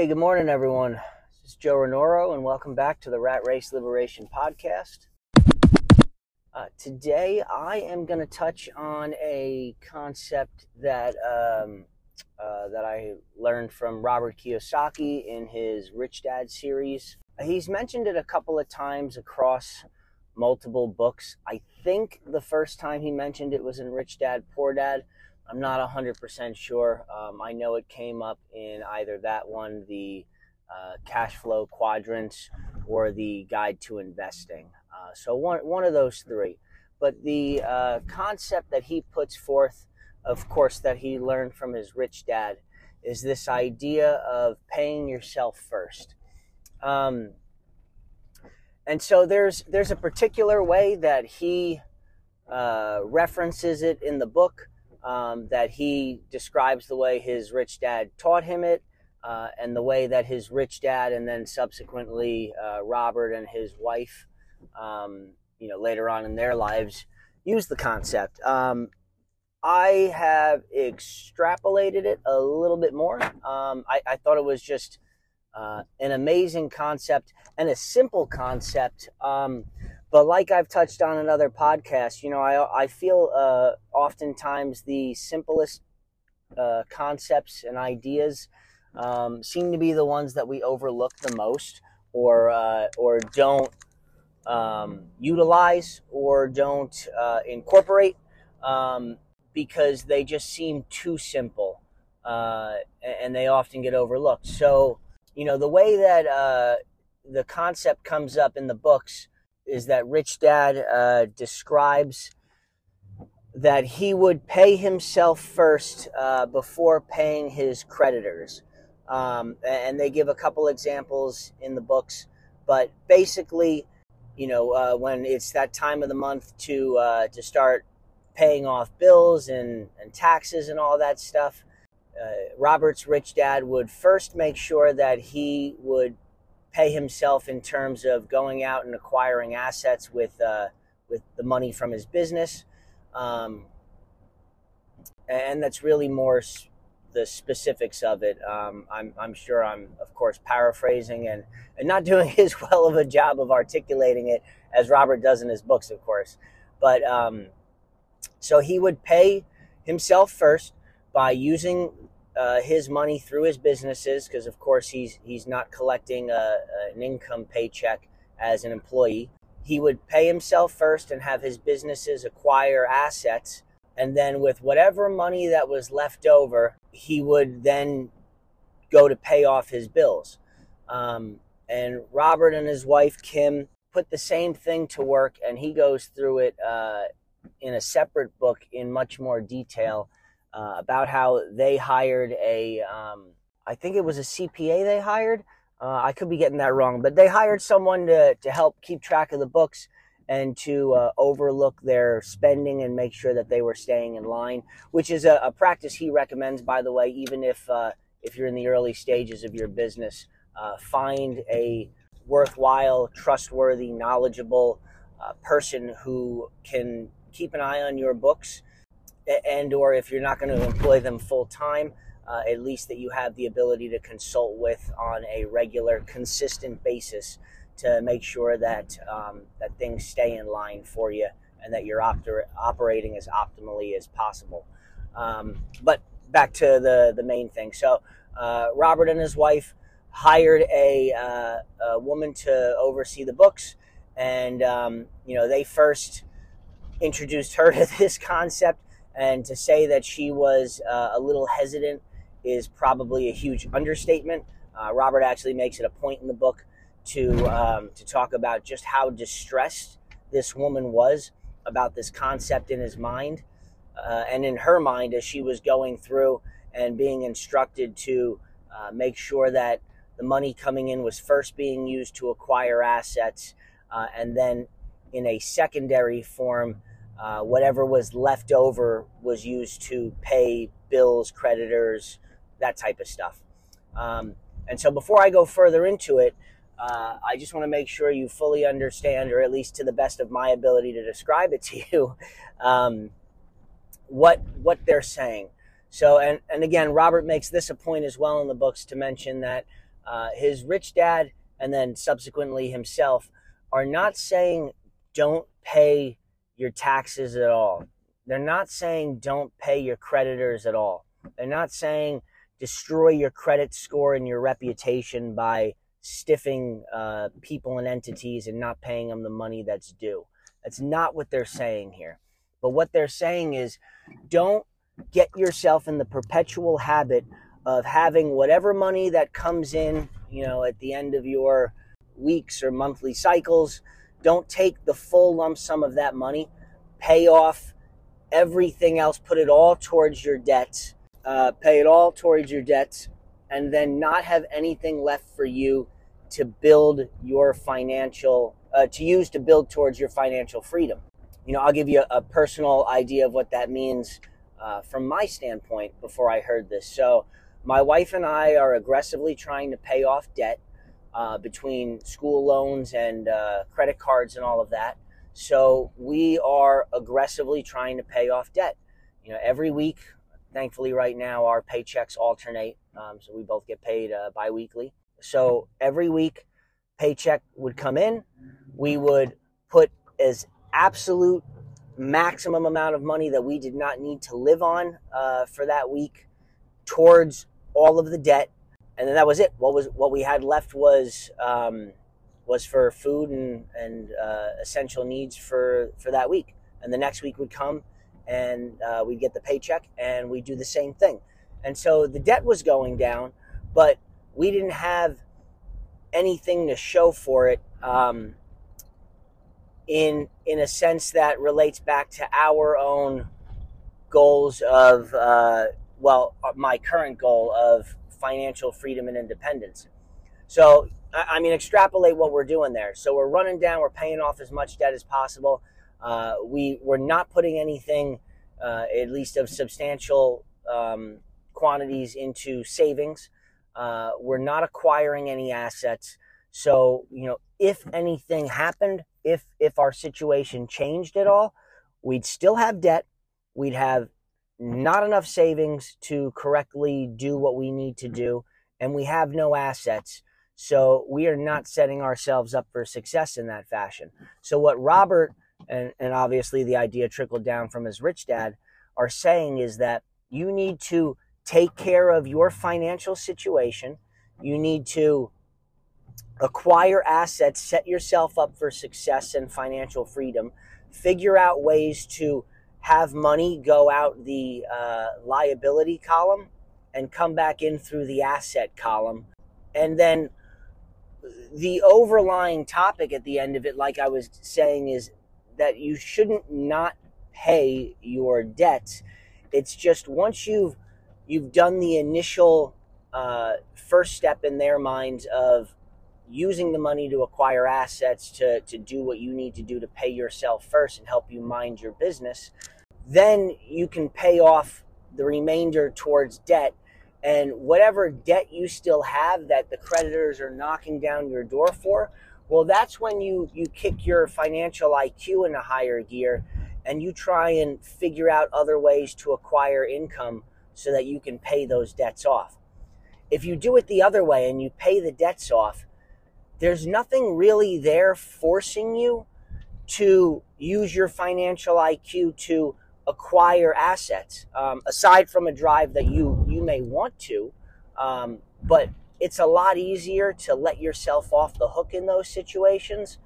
Hey, good morning, everyone. This is Joe Renoro, and welcome back to the Rat Race Liberation Podcast. Uh, today, I am going to touch on a concept that um, uh, that I learned from Robert Kiyosaki in his Rich Dad series. He's mentioned it a couple of times across multiple books. I think the first time he mentioned it was in Rich Dad Poor Dad. I'm not 100% sure. Um, I know it came up in either that one, the uh, cash flow quadrants, or the guide to investing. Uh, so one, one of those three. But the uh, concept that he puts forth, of course, that he learned from his rich dad, is this idea of paying yourself first. Um, and so there's there's a particular way that he uh, references it in the book um, that he describes the way his rich dad taught him it, uh, and the way that his rich dad and then subsequently uh, Robert and his wife, um, you know, later on in their lives, used the concept. Um, I have extrapolated it a little bit more. Um, I, I, thought it was just uh, an amazing concept and a simple concept. But like I've touched on in other podcasts, you know, I, I feel uh, oftentimes the simplest uh, concepts and ideas um, seem to be the ones that we overlook the most or, uh, or don't um, utilize or don't uh, incorporate um, because they just seem too simple uh, and they often get overlooked. So, you know, the way that uh, the concept comes up in the books is that Rich Dad uh, describes that he would pay himself first uh, before paying his creditors. Um, and they give a couple examples in the books, but basically, you know, uh, when it's that time of the month to uh, to start paying off bills and, and taxes and all that stuff, uh, Robert's rich dad would first make sure that he would pay himself in terms of going out and acquiring assets with uh, with the money from his business, um, and that's really more the specifics of it. Um, I'm, I'm sure I'm of course paraphrasing and and not doing as well of a job of articulating it as Robert does in his books, of course. But um, so he would pay himself first by using uh, his money through his businesses because, of course, he's he's not collecting a, an income paycheck as an employee. He would pay himself first and have his businesses acquire assets, and then with whatever money that was left over, he would then go to pay off his bills. Um, and Robert and his wife Kim put the same thing to work, and he goes through it uh, in a separate book in much more detail uh, about how they hired a, um, I think it was a CPA they hired. Uh, I could be getting that wrong, but they hired someone to, to help keep track of the books and to uh, overlook their spending and make sure that they were staying in line, which is a, a practice he recommends, by the way, even if, uh, if you're in the early stages of your business. Uh, find a worthwhile, trustworthy, knowledgeable uh, person who can keep an eye on your books and or if you're not going to employ them full time uh, at least that you have the ability to consult with on a regular consistent basis to make sure that um, that things stay in line for you and that you're oper- operating as optimally as possible. Um, but back to the the main thing. So uh, robert and his wife hired a, uh, a, woman to oversee the books and um, you know they first introduced her to this concept and to say that she was uh, a little hesitant is probably a huge understatement. Uh, Robert actually makes it a point in the book to um, to talk about just how distressed this woman was about this concept in his mind uh, and in her mind as she was going through and being instructed to uh, make sure that the money coming in was first being used to acquire assets uh, and then in a secondary form uh, whatever was left over was used to pay bills, creditors, that type of stuff. Um, and so before I go further into it, uh, I just want to make sure you fully understand, or at least to the best of my ability to describe it to you, um, what what they're saying. So, and and again, Robert makes this a point as well in the books to mention that uh, his rich dad, and then subsequently himself, are not saying don't pay your taxes at all. They're not saying don't pay your creditors at all. They're not saying destroy your credit score and your reputation by stiffing uh, people and entities and not paying them the money that's due. That's not what they're saying here. But what they're saying is don't get yourself in the perpetual habit of having whatever money that comes in, you know, at the end of your weeks or monthly cycles. Don't take the full lump sum of that money, pay off everything else, put it all towards your debts, uh, pay it all towards your debts, and then not have anything left for you to build your financial, uh, to use to build towards your financial freedom. You know, I'll give you a, a personal idea of what that means uh, from my standpoint before I heard this. So, my wife and I are aggressively trying to pay off debt uh, between school loans and uh, credit cards and all of that. So, we are aggressively trying to pay off debt. You know, every week, thankfully, right now, our paychecks alternate. Um, so, we both get paid uh, bi weekly. So, every week, paycheck would come in. We would put as absolute maximum amount of money that we did not need to live on uh, for that week towards all of the debt, and then that was it. What was what we had left was um, was for food and and uh, essential needs for for that week. And the next week would come, and uh, we'd get the paycheck, and we'd do the same thing. And so the debt was going down, but we didn't have anything to show for it. Um, in in a sense that relates back to our own goals of uh, well my current goal of financial freedom and independence. So i mean extrapolate what we're doing there. So we're running down we're paying off as much debt as possible. Uh, we we're not putting anything uh, at least of substantial um, quantities into savings. Uh, we're not acquiring any assets. So you know if anything happened if if our situation changed at all, we'd still have debt. We'd have not enough savings to correctly do what we need to do, and we have no assets. So we are not setting ourselves up for success in that fashion. So what Robert and, and obviously the idea trickled down from his rich dad are saying is that you need to take care of your financial situation. You need to acquire assets, set yourself up for success and financial freedom, figure out ways to have money go out the uh, liability column and come back in through the asset column. And then the overlying topic at the end of it, like I was saying, is that you shouldn't not pay your debts. It's just once you've you've done the initial uh, first step in their minds of using the money to acquire assets to, to do what you need to do to pay yourself first and help you mind your business, then you can pay off the remainder towards debt. And whatever debt you still have that the creditors are knocking down your door for, well, that's when you, you kick your financial IQ into higher gear and you try and figure out other ways to acquire income so that you can pay those debts off. If you do it the other way and you pay the debts off, there's nothing really there forcing you to use your financial IQ to acquire assets, um, aside from a drive that you you may want to. Um, but it's a lot easier to let yourself off the hook in those situations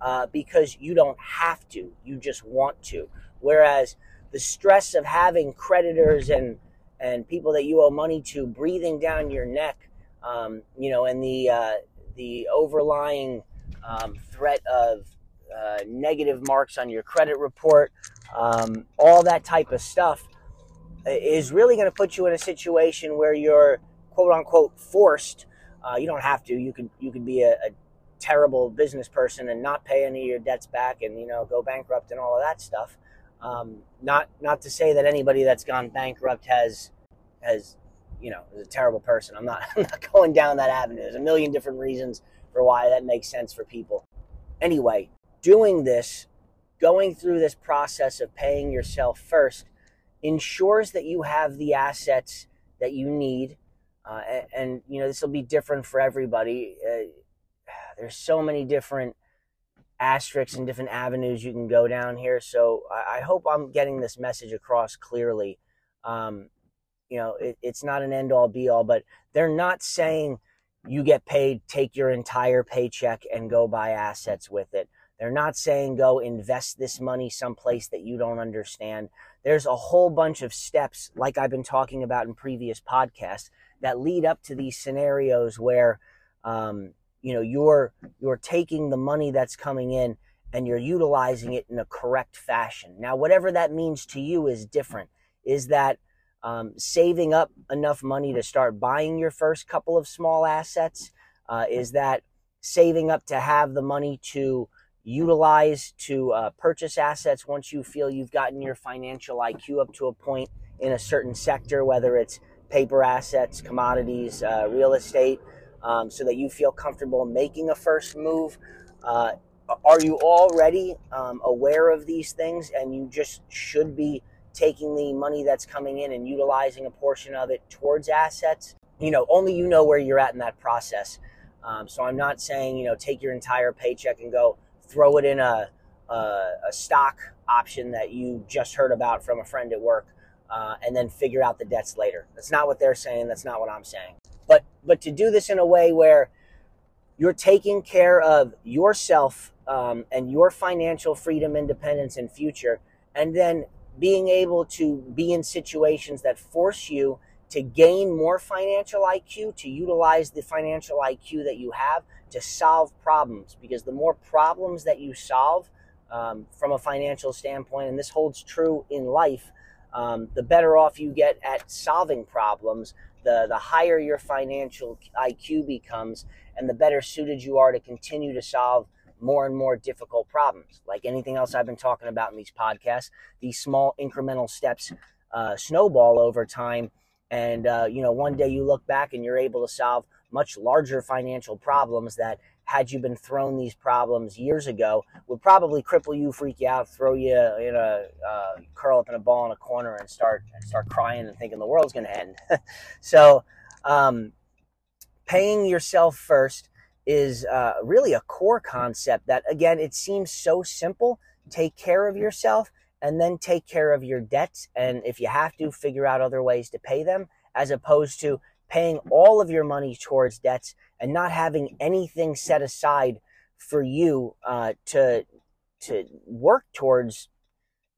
uh, because you don't have to; you just want to. Whereas the stress of having creditors and and people that you owe money to breathing down your neck, um, you know, and the uh, the overlying um, threat of uh, negative marks on your credit report, um, all that type of stuff is really going to put you in a situation where you're quote unquote forced. Uh, you don't have to. You could you could be a, a, terrible business person and not pay any of your debts back, and you know go bankrupt and all of that stuff. Um, not not to say that anybody that's gone bankrupt has has you know, is a terrible person. I'm not, I'm not going down that avenue. There's a million different reasons for why that makes sense for people. Anyway, doing this, going through this process of paying yourself first, ensures that you have the assets that you need Uh, and, and, you know, this will be different for everybody. Uh, there's so many different asterisks and different avenues you can go down here. So I, I hope I'm getting this message across clearly. Um, you know, it, it's not an end all be all, but they're not saying you get paid, take your entire paycheck and go buy assets with it. They're not saying go invest this money someplace that you don't understand. There's a whole bunch of steps, like I've been talking about in previous podcasts, that lead up to these scenarios where, um, you know, you're you're taking the money that's coming in and you're utilizing it in a correct fashion. Now, whatever that means to you is different. Is that um, saving up enough money to start buying your first couple of small assets? Uh, is that saving up to have the money to utilize to uh, purchase assets once you feel you've gotten your financial IQ up to a point in a certain sector, whether it's paper assets, commodities, uh, real estate, um, so that you feel comfortable making a first move. Uh, are you already um, aware of these things and you just should be taking the money that's coming in and utilizing a portion of it towards assets? You know, only you know where you're at in that process. Um, so I'm not saying, you know, take your entire paycheck and go, throw it in a, a, a stock option that you just heard about from a friend at work, uh, and then figure out the debts later. That's not what they're saying. That's not what I'm saying. But but to do this in a way where you're taking care of yourself um, and your financial freedom, independence, and future, and then being able to be in situations that force you to gain more financial IQ, to utilize the financial IQ that you have to solve problems. Because the more problems that you solve um, from a financial standpoint, and this holds true in life, um, the better off you get at solving problems, the, the higher your financial IQ becomes, and the better suited you are to continue to solve more and more difficult problems. Like anything else I've been talking about in these podcasts, these small incremental steps uh, snowball over time and, uh, you know, one day you look back and you're able to solve much larger financial problems that, had you been thrown these problems years ago, would probably cripple you, freak you out, throw you in a uh, curl up in a ball in a corner and start start crying and thinking the world's going to end. so, um, paying yourself first is uh, really a core concept that, again, it seems so simple. Take care of yourself and then take care of your debts. And if you have to, figure out other ways to pay them, as opposed to paying all of your money towards debts and not having anything set aside for you uh, to to work towards.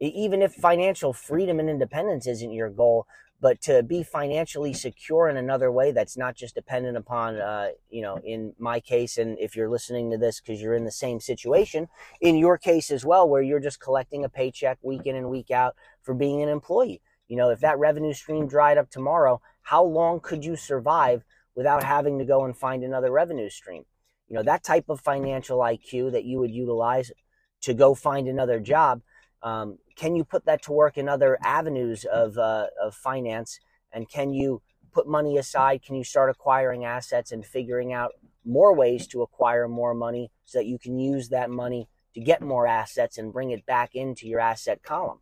Even if financial freedom and independence isn't your goal, but to be financially secure in another way that's not just dependent upon uh, you know in my case and if you're listening to this because you're in the same situation in your case as well where you're just collecting a paycheck week in and week out for being an employee. You know if that revenue stream dried up tomorrow how long could you survive without having to go and find another revenue stream? You know that type of financial iq that you would utilize to go find another job um, can you put that to work in other avenues of, uh, of finance? And can you put money aside? Can you start acquiring assets and figuring out more ways to acquire more money so that you can use that money to get more assets and bring it back into your asset column?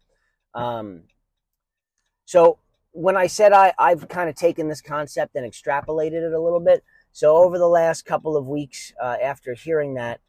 Um, so when I said I, I've kind of taken this concept and extrapolated it a little bit. So over the last couple of weeks uh, after hearing that,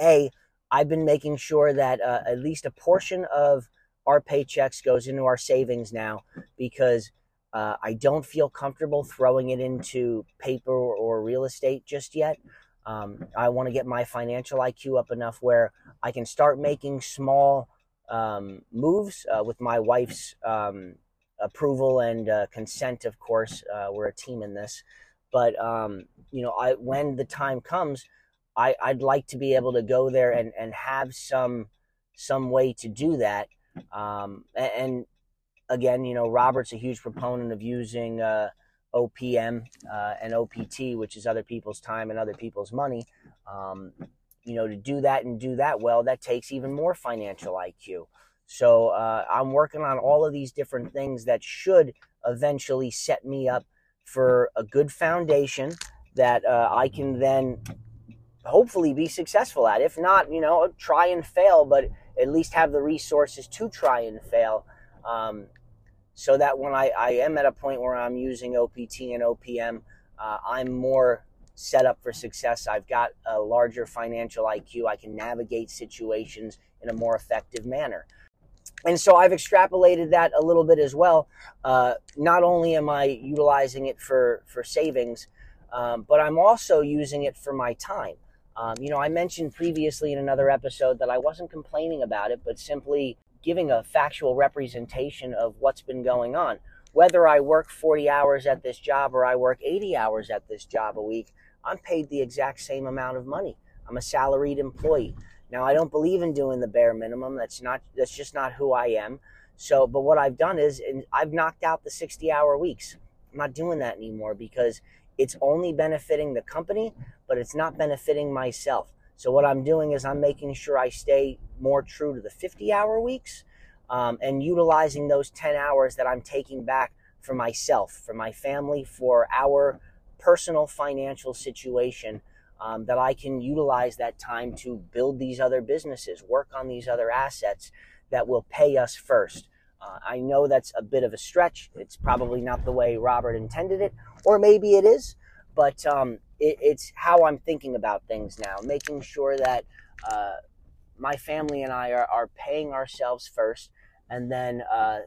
A, I've been making sure that uh, at least a portion of our paychecks goes into our savings now because uh, I don't feel comfortable throwing it into paper or real estate just yet. Um, I want to get my financial IQ up enough where I can start making small um, moves uh, with my wife's um, approval and uh, consent. Of course, uh, we're a team in this, but um, you know, I when the time comes I, I'd like to be able to go there and, and have some some way to do that. Um, and, again, you know, Robert's a huge proponent of using uh, OPM uh, and OPT, which is other people's time and other people's money. Um, you know, to do that and do that well, that takes even more financial IQ. So uh, I'm working on all of these different things that should eventually set me up for a good foundation that uh, I can then hopefully be successful at. If not, you know, try and fail, but at least have the resources to try and fail. Um, so that when I, I am at a point where I'm using OPT and OPM, uh, I'm more set up for success. I've got a larger financial IQ. I can navigate situations in a more effective manner. And so I've extrapolated that a little bit as well. Uh, not only am I utilizing it for, for savings, um, but I'm also using it for my time. Um, you know, I mentioned previously in another episode that I wasn't complaining about it, but simply giving a factual representation of what's been going on. Whether I work 40 hours at this job or I work 80 hours at this job a week, I'm paid the exact same amount of money. I'm a salaried employee. Now, I don't believe in doing the bare minimum. That's not that's just not who I am. So, but what I've done is and I've knocked out the 60-hour weeks. I'm not doing that anymore because it's only benefiting the company, but it's not benefiting myself. So what I'm doing is I'm making sure I stay more true to the 50 hour weeks um, and utilizing those 10 hours that I'm taking back for myself, for my family, for our personal financial situation um, that I can utilize that time to build these other businesses, work on these other assets that will pay us first. Uh, I know that's a bit of a stretch. It's probably not the way Robert intended it, or maybe it is, but um, it, it's how I'm thinking about things now, making sure that uh, my family and I are, are, paying ourselves first, and then uh,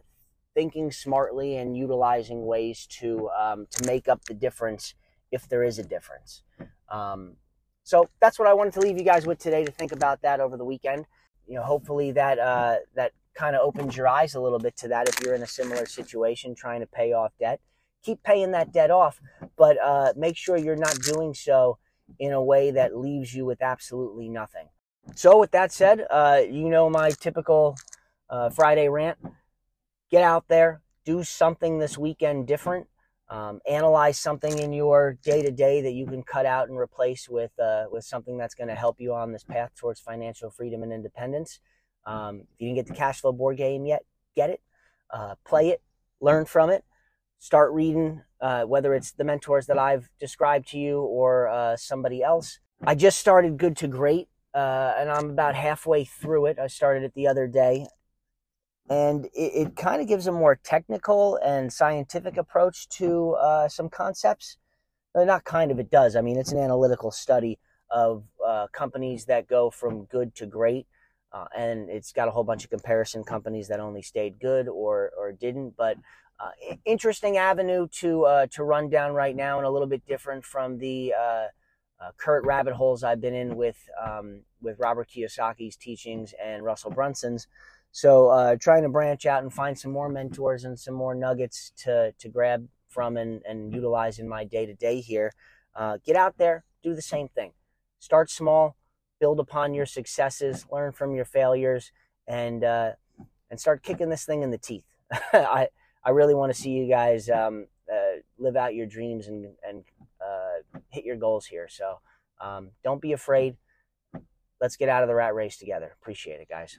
thinking smartly and utilizing ways to um, to make up the difference if there is a difference. Um, so that's what I wanted to leave you guys with today to think about that over the weekend. You know, hopefully that uh, that kind of opens your eyes a little bit to that if you're in a similar situation trying to pay off debt. Keep paying that debt off, but uh, make sure you're not doing so in a way that leaves you with absolutely nothing. So, with that said, uh, you know my typical uh, Friday rant. Get out there, do something this weekend different. Um, analyze something in your day to day that you can cut out and replace with uh, with something that's going to help you on this path towards financial freedom and independence. Um, if you didn't get the cash flow board game yet, get it, uh, play it, learn from it, start reading, uh, whether it's the mentors that I've described to you or uh, somebody else. I just started Good to Great, uh, and I'm about halfway through it. I started it the other day, and it, it kind of gives a more technical and scientific approach to uh, some concepts. Uh, not kind of, it does. I mean, it's an analytical study of companies that go from good to great uh, and it's got a whole bunch of comparison companies that only stayed good or or didn't. But uh, interesting avenue to uh, to run down right now, and a little bit different from the uh, uh, current rabbit holes I've been in with um, with Robert Kiyosaki's teachings and Russell Brunson's. So uh, trying to branch out and find some more mentors and some more nuggets to to grab from and, and utilize in my day to day here. get out there, do the same thing. Start small build upon your successes, learn from your failures, and and start kicking this thing in the teeth. I I really want to see you guys um, uh, live out your dreams and and uh, hit your goals here. So um, don't be afraid. Let's get out of the rat race together. Appreciate it, guys.